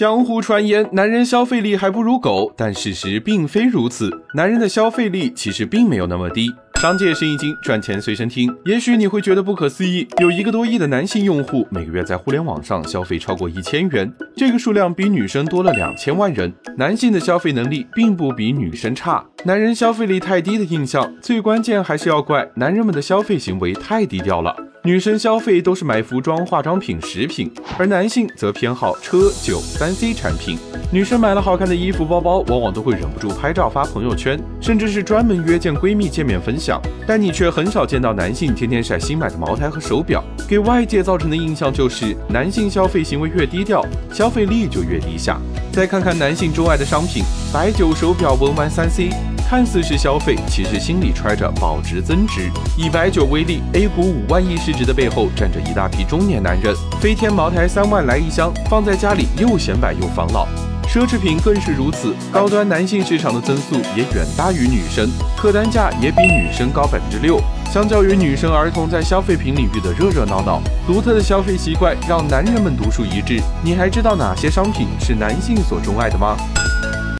江湖传言，男人消费力还不如狗，但事实并非如此。男人的消费力其实并没有那么低。商界生意经，赚钱随身听。也许你会觉得不可思议，有一个多亿的男性用户，每个月在互联网上消费超过一千元，这个数量比女生多了两千万人。男性的消费能力并不比女生差。男人消费力太低的印象，最关键还是要怪男人们的消费行为太低调了。女生消费都是买服装、化妆品、食品，而男性则偏好车、酒、三 C 产品。女生买了好看的衣服、包包，往往都会忍不住拍照发朋友圈，甚至是专门约见闺蜜见面分享。但你却很少见到男性天天晒新买的茅台和手表，给外界造成的印象就是男性消费行为越低调，消费力就越低下。再看看男性钟爱的商品，白酒、手表、文玩、三 C。看似是消费，其实心里揣着保值增值。以白酒为例，A 股五万亿市值的背后站着一大批中年男人。飞天茅台三万来一箱，放在家里又显摆又防老。奢侈品更是如此，高端男性市场的增速也远大于女生，客单价也比女生高百分之六。相较于女生儿童在消费品领域的热热闹闹，独特的消费习惯让男人们独树一帜。你还知道哪些商品是男性所钟爱的吗？